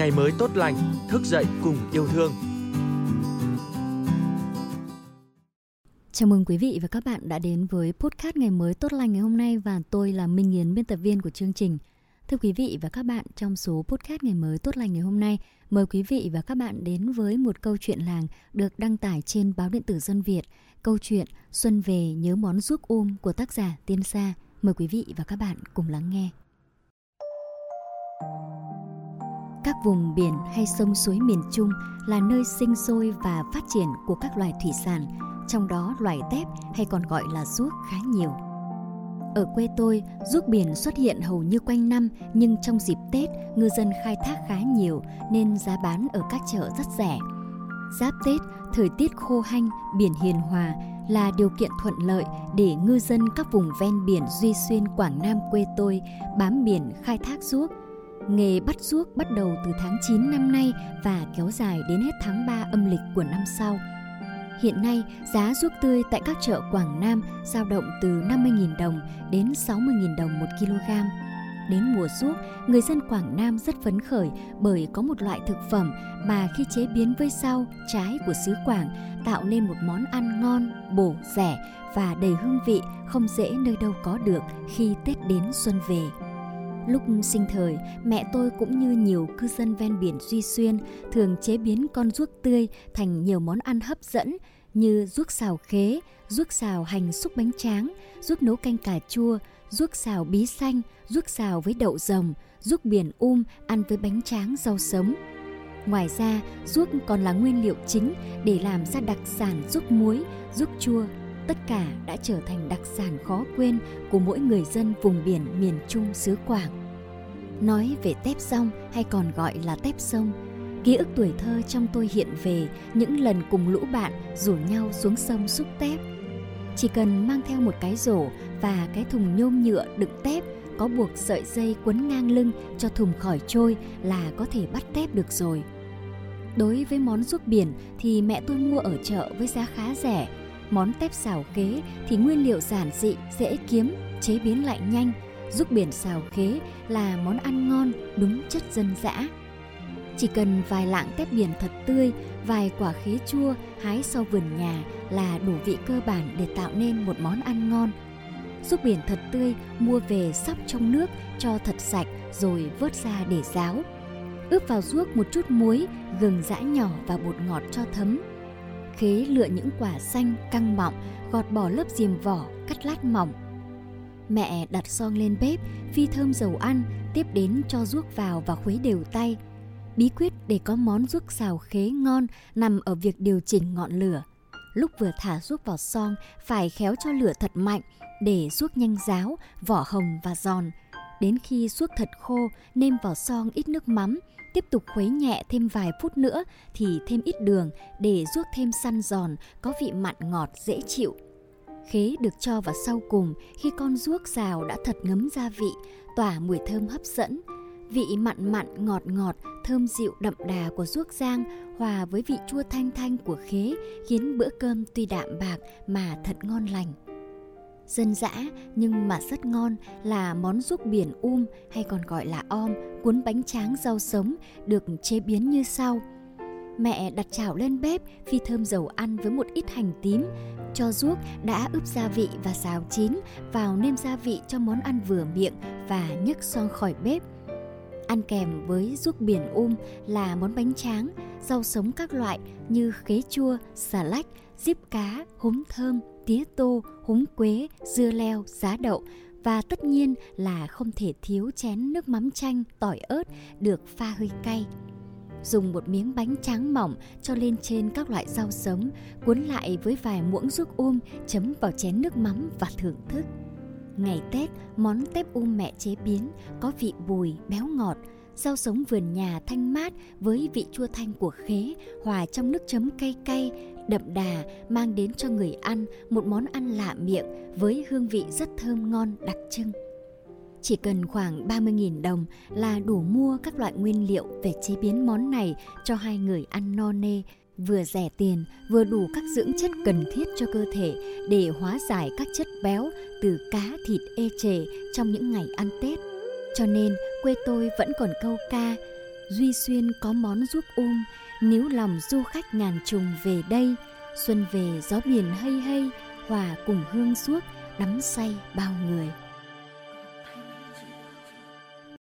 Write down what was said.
ngày mới tốt lành, thức dậy cùng yêu thương. Chào mừng quý vị và các bạn đã đến với podcast ngày mới tốt lành ngày hôm nay và tôi là Minh Yến, biên tập viên của chương trình. Thưa quý vị và các bạn, trong số podcast ngày mới tốt lành ngày hôm nay, mời quý vị và các bạn đến với một câu chuyện làng được đăng tải trên báo điện tử Dân Việt, câu chuyện Xuân về nhớ món ruốc ôm của tác giả Tiên Sa. Mời quý vị và các bạn cùng lắng nghe. Các vùng biển hay sông suối miền Trung là nơi sinh sôi và phát triển của các loài thủy sản, trong đó loài tép hay còn gọi là ruốc khá nhiều. Ở quê tôi, ruốc biển xuất hiện hầu như quanh năm, nhưng trong dịp Tết, ngư dân khai thác khá nhiều nên giá bán ở các chợ rất rẻ. Giáp Tết, thời tiết khô hanh, biển hiền hòa là điều kiện thuận lợi để ngư dân các vùng ven biển Duy Xuyên Quảng Nam quê tôi bám biển khai thác ruốc. Nghề bắt ruốc bắt đầu từ tháng 9 năm nay và kéo dài đến hết tháng 3 âm lịch của năm sau. Hiện nay, giá ruốc tươi tại các chợ Quảng Nam dao động từ 50.000 đồng đến 60.000 đồng một kg. Đến mùa ruốc, người dân Quảng Nam rất phấn khởi bởi có một loại thực phẩm mà khi chế biến với rau, trái của xứ Quảng tạo nên một món ăn ngon, bổ, rẻ và đầy hương vị không dễ nơi đâu có được khi Tết đến xuân về. Lúc sinh thời, mẹ tôi cũng như nhiều cư dân ven biển Duy Xuyên thường chế biến con ruốc tươi thành nhiều món ăn hấp dẫn như ruốc xào khế, ruốc xào hành xúc bánh tráng, ruốc nấu canh cà chua, ruốc xào bí xanh, ruốc xào với đậu rồng, ruốc biển um ăn với bánh tráng rau sống. Ngoài ra, ruốc còn là nguyên liệu chính để làm ra đặc sản ruốc muối, ruốc chua. Tất cả đã trở thành đặc sản khó quên của mỗi người dân vùng biển miền Trung xứ Quảng. Nói về tép rong hay còn gọi là tép sông, ký ức tuổi thơ trong tôi hiện về những lần cùng lũ bạn rủ nhau xuống sông xúc tép. Chỉ cần mang theo một cái rổ và cái thùng nhôm nhựa đựng tép có buộc sợi dây quấn ngang lưng cho thùng khỏi trôi là có thể bắt tép được rồi. Đối với món ruốc biển thì mẹ tôi mua ở chợ với giá khá rẻ. Món tép xào khế thì nguyên liệu giản dị, dễ kiếm, chế biến lại nhanh. giúp biển xào khế là món ăn ngon, đúng chất dân dã. Chỉ cần vài lạng tép biển thật tươi, vài quả khế chua hái sau vườn nhà là đủ vị cơ bản để tạo nên một món ăn ngon. Ruốc biển thật tươi mua về sóc trong nước cho thật sạch rồi vớt ra để ráo ướp vào ruốc một chút muối, gừng giã nhỏ và bột ngọt cho thấm. Khế lựa những quả xanh căng mọng, gọt bỏ lớp diềm vỏ, cắt lát mỏng. Mẹ đặt son lên bếp, phi thơm dầu ăn, tiếp đến cho ruốc vào và khuấy đều tay. Bí quyết để có món ruốc xào khế ngon nằm ở việc điều chỉnh ngọn lửa. Lúc vừa thả ruốc vào son, phải khéo cho lửa thật mạnh để ruốc nhanh ráo, vỏ hồng và giòn. Đến khi ruốc thật khô, nêm vào son ít nước mắm, Tiếp tục khuấy nhẹ thêm vài phút nữa thì thêm ít đường để ruốc thêm săn giòn, có vị mặn ngọt dễ chịu. Khế được cho vào sau cùng khi con ruốc xào đã thật ngấm gia vị, tỏa mùi thơm hấp dẫn. Vị mặn mặn ngọt ngọt, thơm dịu đậm đà của ruốc giang hòa với vị chua thanh thanh của khế khiến bữa cơm tuy đạm bạc mà thật ngon lành dân dã nhưng mà rất ngon là món ruốc biển um hay còn gọi là om, cuốn bánh tráng rau sống được chế biến như sau. Mẹ đặt chảo lên bếp, phi thơm dầu ăn với một ít hành tím, cho ruốc đã ướp gia vị và xào chín vào nêm gia vị cho món ăn vừa miệng và nhấc son khỏi bếp. Ăn kèm với ruốc biển um là món bánh tráng, rau sống các loại như khế chua, xà lách, diếp cá, húng thơm, tía tô, húng quế, dưa leo, giá đậu và tất nhiên là không thể thiếu chén nước mắm chanh, tỏi ớt được pha hơi cay. Dùng một miếng bánh tráng mỏng cho lên trên các loại rau sống, cuốn lại với vài muỗng ruốc um chấm vào chén nước mắm và thưởng thức. Ngày Tết, món tép um mẹ chế biến có vị bùi, béo ngọt, rau sống vườn nhà thanh mát với vị chua thanh của khế hòa trong nước chấm cay cay đậm đà mang đến cho người ăn một món ăn lạ miệng với hương vị rất thơm ngon đặc trưng. Chỉ cần khoảng 30.000 đồng là đủ mua các loại nguyên liệu về chế biến món này cho hai người ăn no nê, vừa rẻ tiền vừa đủ các dưỡng chất cần thiết cho cơ thể để hóa giải các chất béo từ cá thịt ê chề trong những ngày ăn Tết. Cho nên quê tôi vẫn còn câu ca Duy Xuyên có món ruốc um, nếu lòng du khách ngàn trùng về đây, xuân về gió biển hay hay, hòa cùng hương suốt, đắm say bao người.